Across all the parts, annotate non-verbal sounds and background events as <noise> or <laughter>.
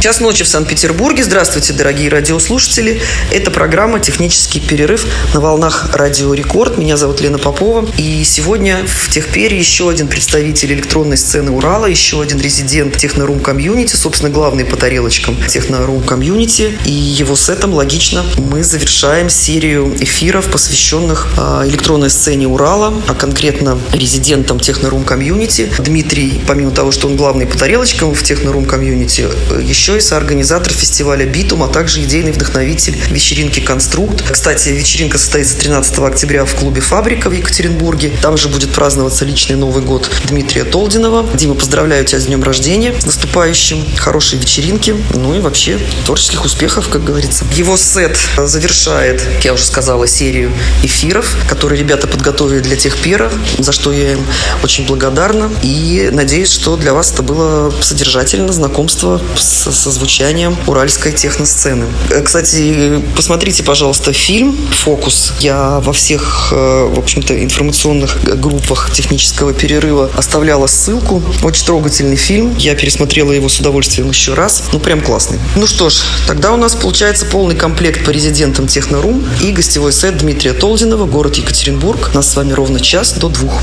Час ночи в Санкт-Петербурге. Здравствуйте, дорогие радиослушатели. Это программа «Технический перерыв» на волнах Радио Рекорд. Меня зовут Лена Попова. И сегодня в Техпере еще один представитель электронной сцены Урала, еще один резидент Technoroom Community, собственно, главный по тарелочкам Technoroom Community. И его сетом, логично, мы завершаем серию эфиров, посвященных а, электронной сцене Урала, а конкретно резидентам Technoroom Community. Дмитрий, помимо того, что он главный по тарелочкам в Technoroom Community, еще еще и соорганизатор фестиваля «Битум», а также идейный вдохновитель вечеринки «Конструкт». Кстати, вечеринка состоится 13 октября в клубе «Фабрика» в Екатеринбурге. Там же будет праздноваться личный Новый год Дмитрия Толдинова. Дима, поздравляю тебя с днем рождения, с наступающим. Хорошей вечеринки, ну и вообще творческих успехов, как говорится. Его сет завершает, как я уже сказала, серию эфиров, которые ребята подготовили для тех пера, за что я им очень благодарна. И надеюсь, что для вас это было содержательно знакомство с со звучанием уральской техносцены. Э, кстати, посмотрите, пожалуйста, фильм «Фокус». Я во всех, э, в общем-то, информационных группах технического перерыва оставляла ссылку. Очень трогательный фильм. Я пересмотрела его с удовольствием еще раз. Ну, прям классный. Ну что ж, тогда у нас получается полный комплект по резидентам Технорум и гостевой сет Дмитрия Толдинова, город Екатеринбург. Нас с вами ровно час до двух.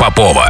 Попова.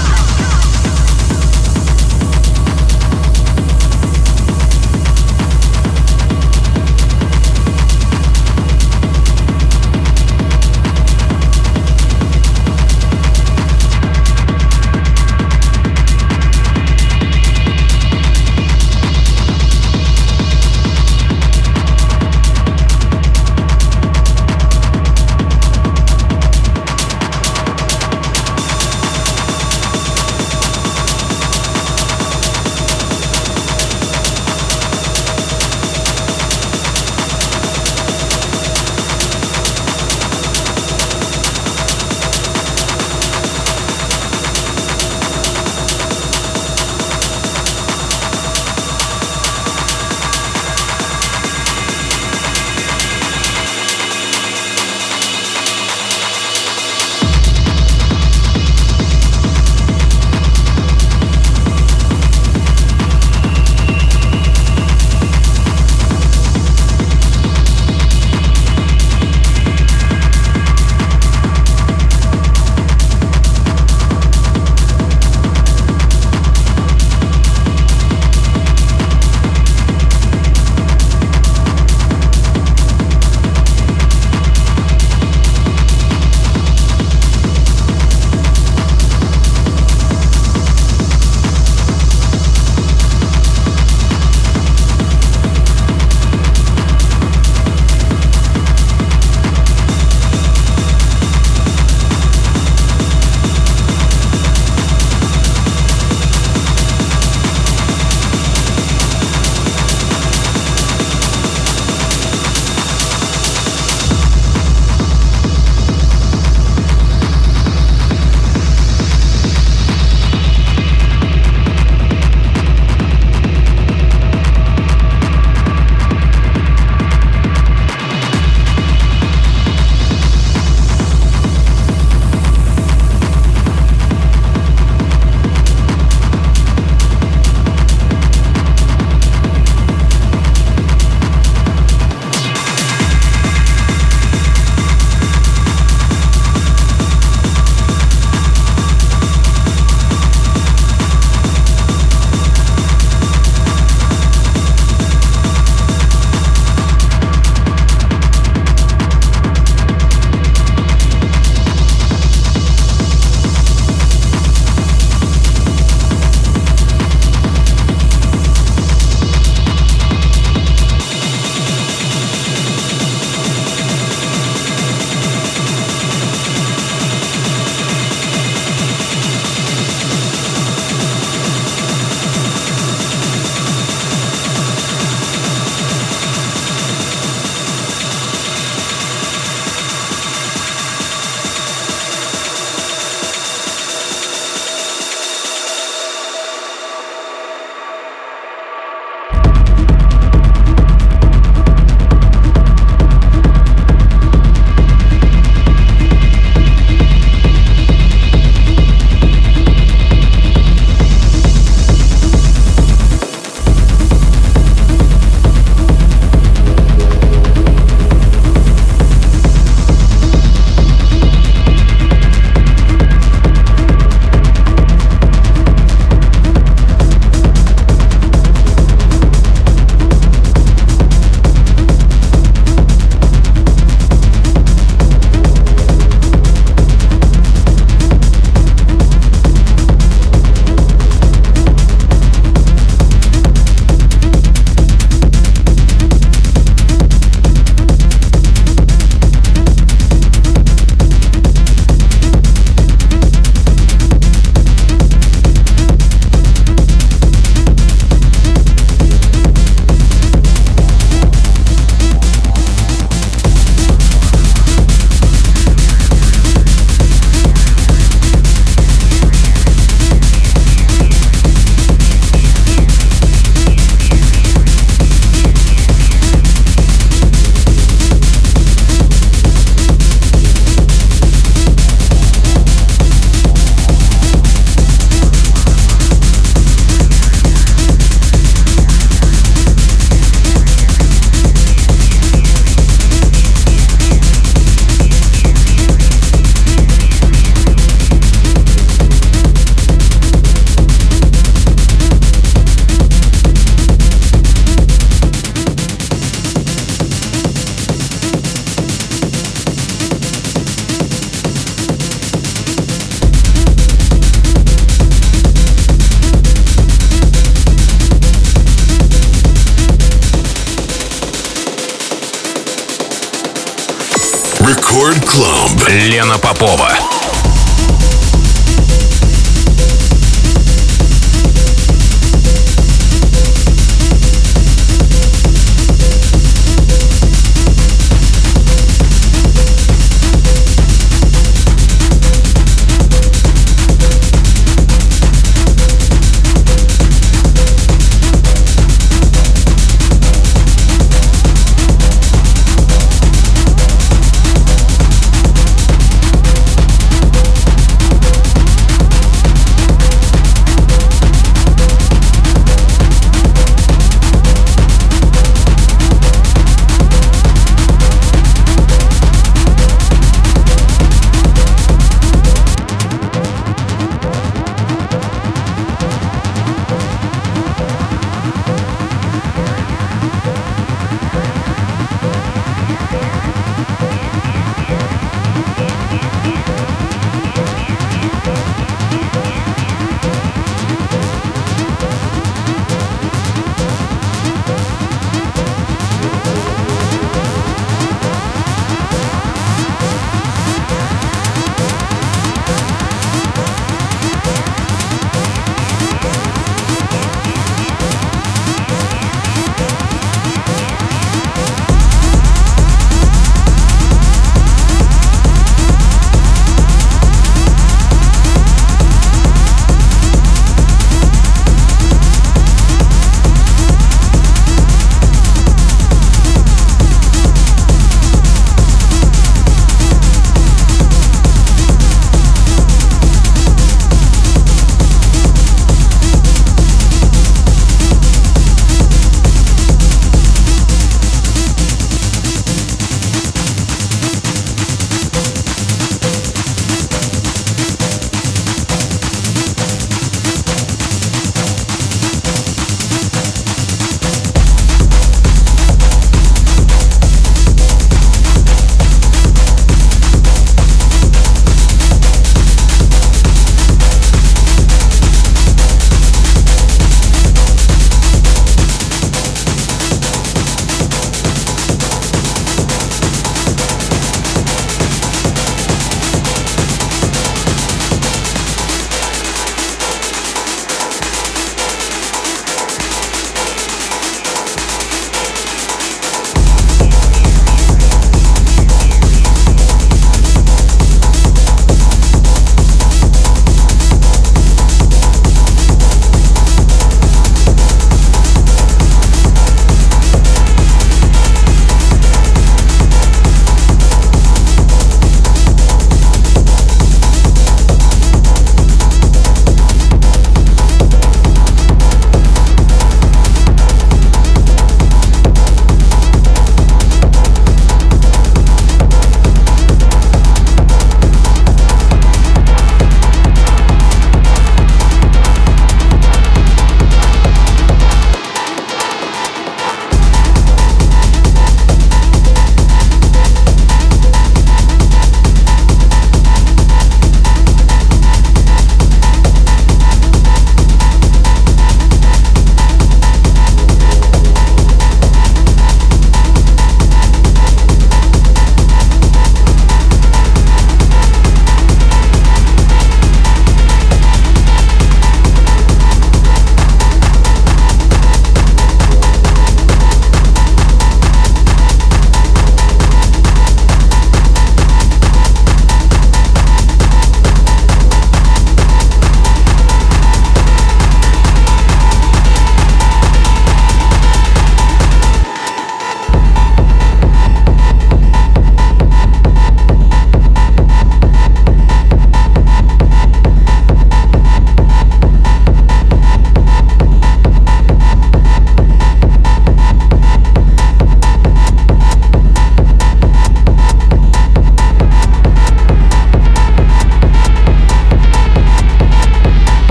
Попова.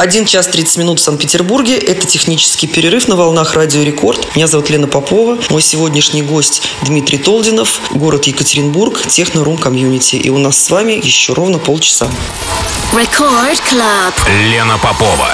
1 час 30 минут в Санкт-Петербурге. Это технический перерыв на волнах Радио Рекорд. Меня зовут Лена Попова. Мой сегодняшний гость Дмитрий Толдинов, город Екатеринбург, Технорум комьюнити. И у нас с вами еще ровно полчаса. Record Club. Лена Попова.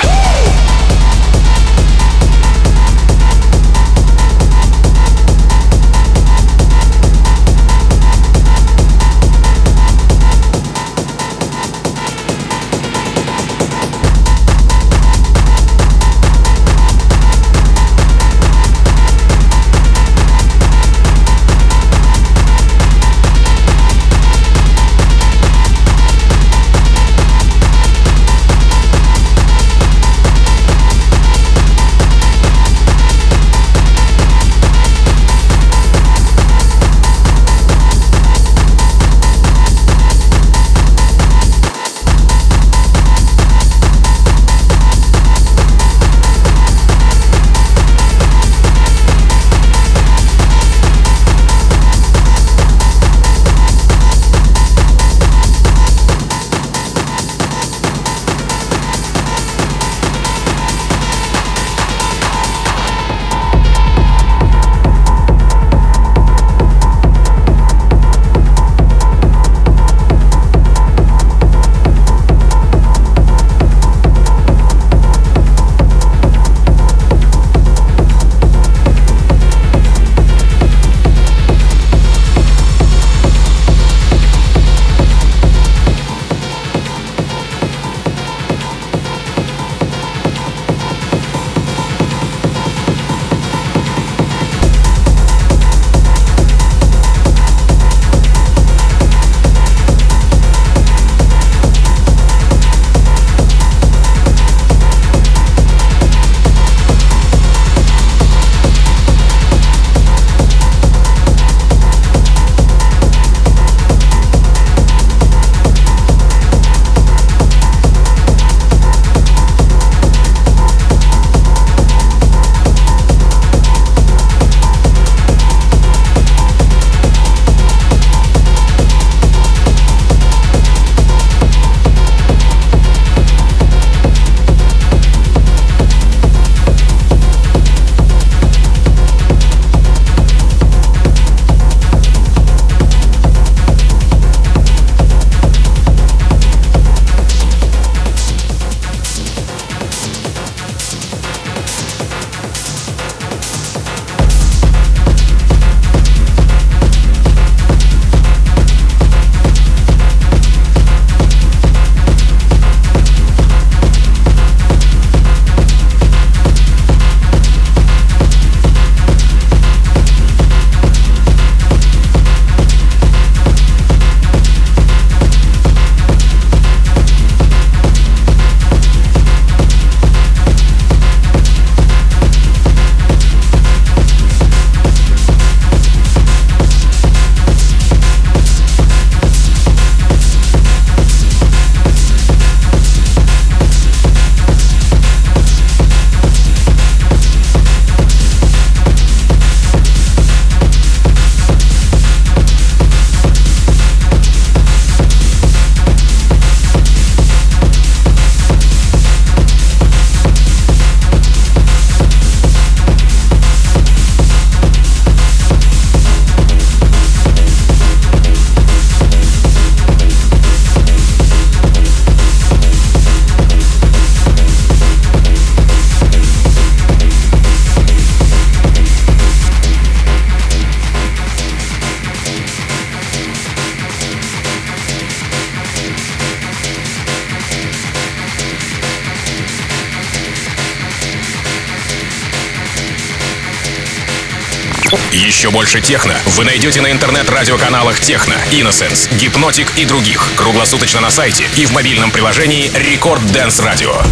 Больше техно вы найдете на интернет-радиоканалах Techno, Innocence, Hypnotic и других. Круглосуточно на сайте и в мобильном приложении Record Dance Radio.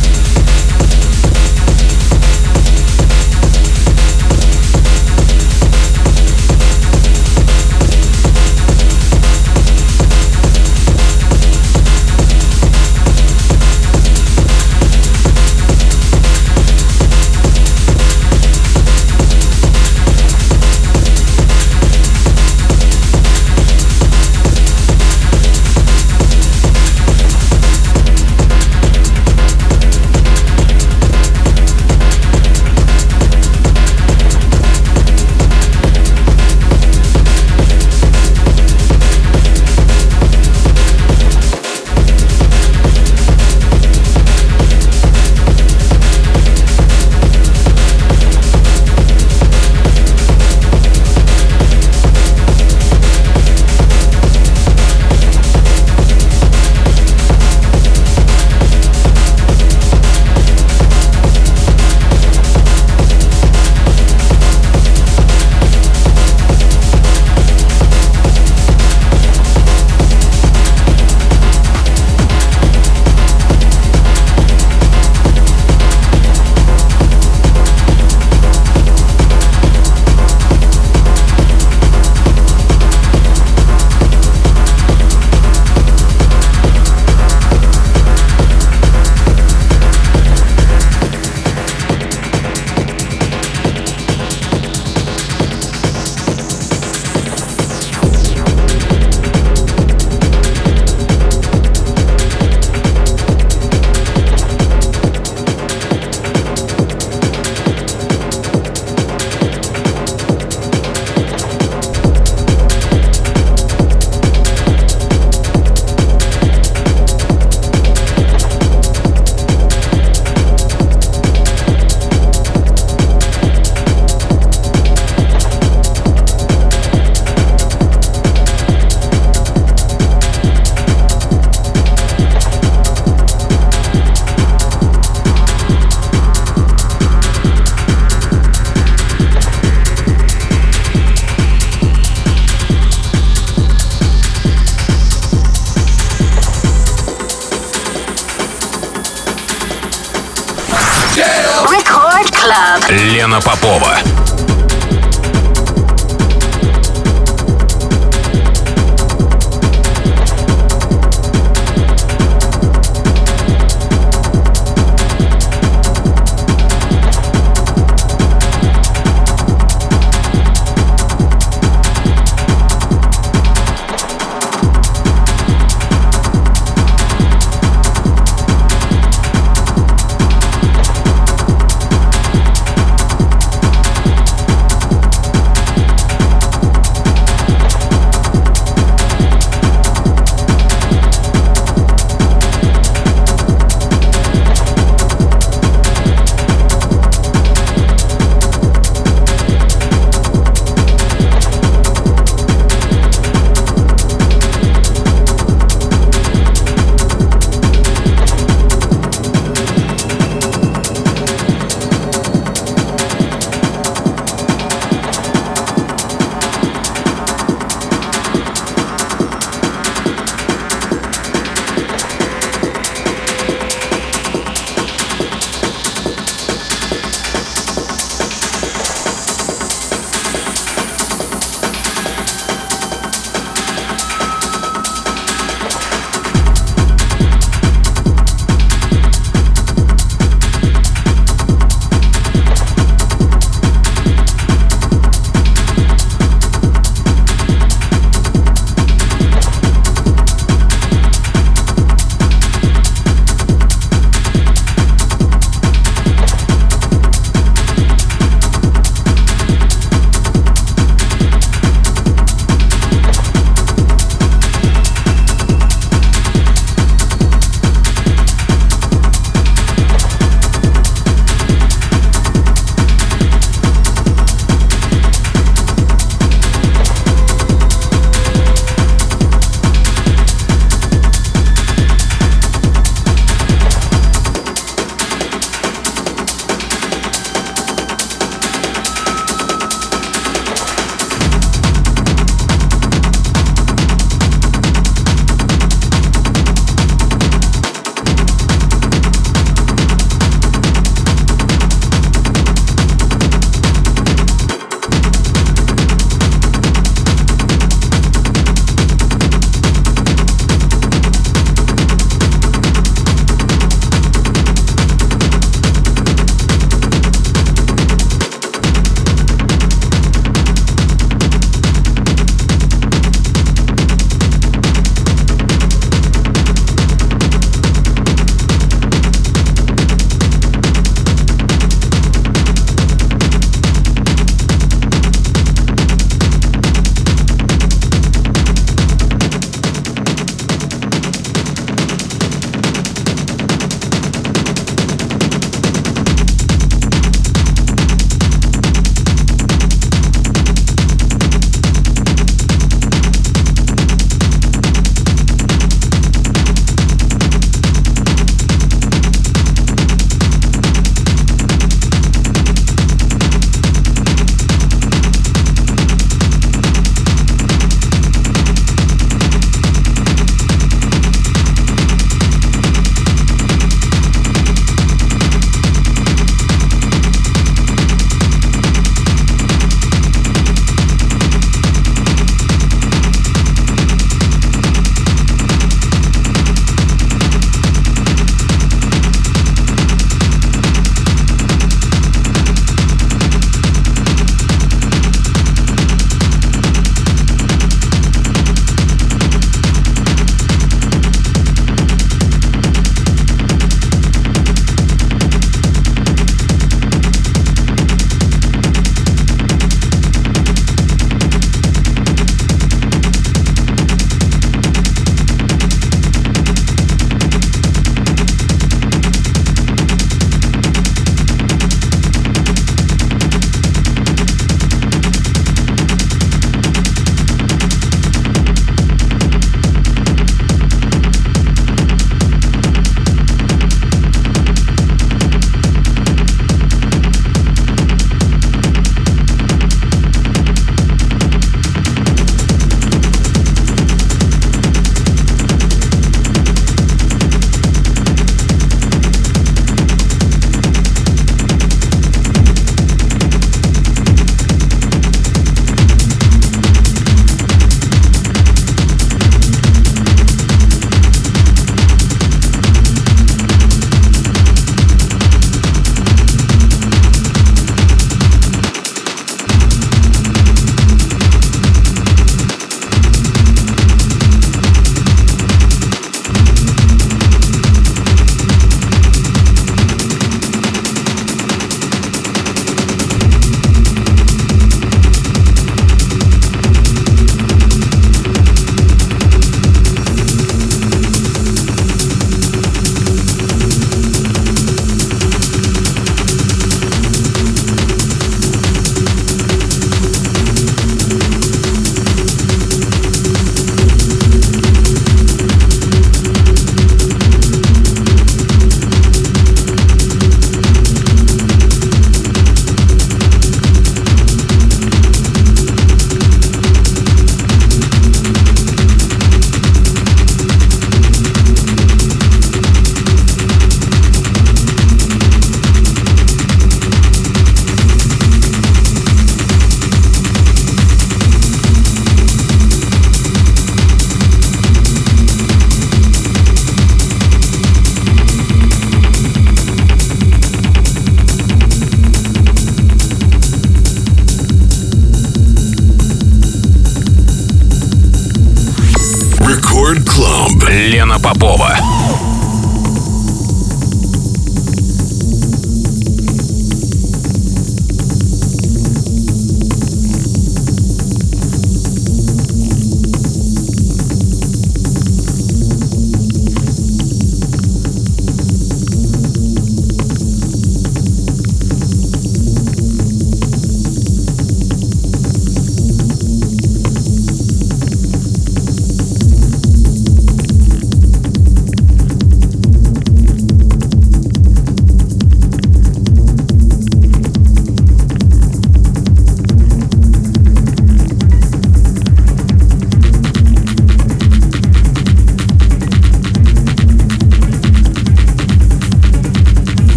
Лена Попова.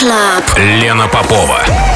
Club. Лена Попова.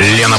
Лена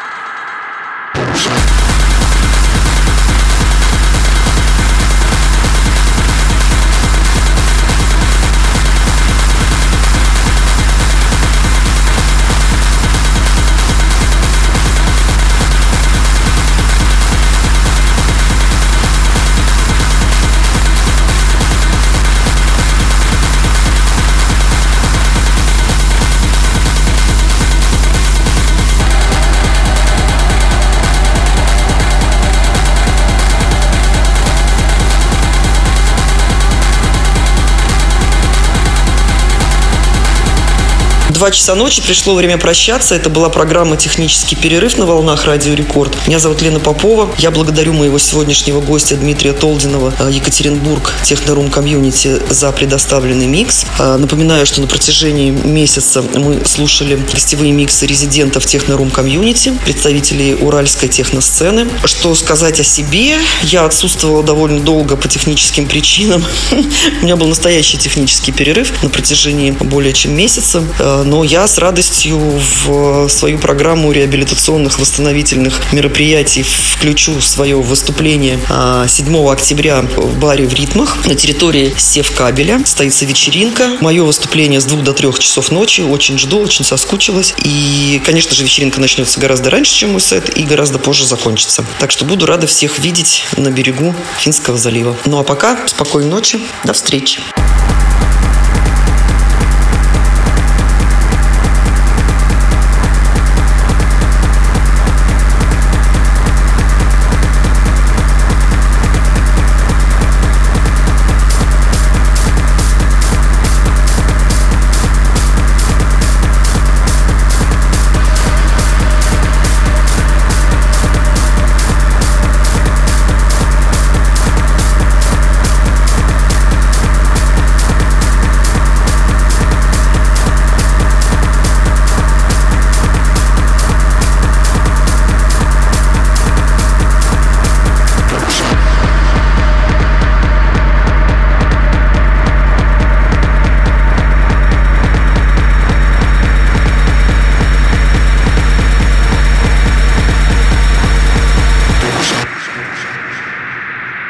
Два часа ночи, пришло время прощаться. Это была программа «Технический перерыв» на волнах Радио Рекорд. Меня зовут Лена Попова. Я благодарю моего сегодняшнего гостя Дмитрия Толдинова, э, Екатеринбург, Technoroom Community за предоставленный микс. Э, напоминаю, что на протяжении месяца мы слушали гостевые миксы резидентов Technoroom Community, представителей уральской техносцены. Что сказать о себе? Я отсутствовала довольно долго по техническим причинам. <laughs> У меня был настоящий технический перерыв на протяжении более чем месяца э, но я с радостью в свою программу реабилитационных восстановительных мероприятий включу свое выступление 7 а, октября в баре в ритмах на территории Севкабеля. Состоится вечеринка. Мое выступление с 2 до 3 часов ночи. Очень жду, очень соскучилась. И, конечно же, вечеринка начнется гораздо раньше, чем мой сет, и гораздо позже закончится. Так что буду рада всех видеть на берегу Финского залива. Ну а пока спокойной ночи. До встречи.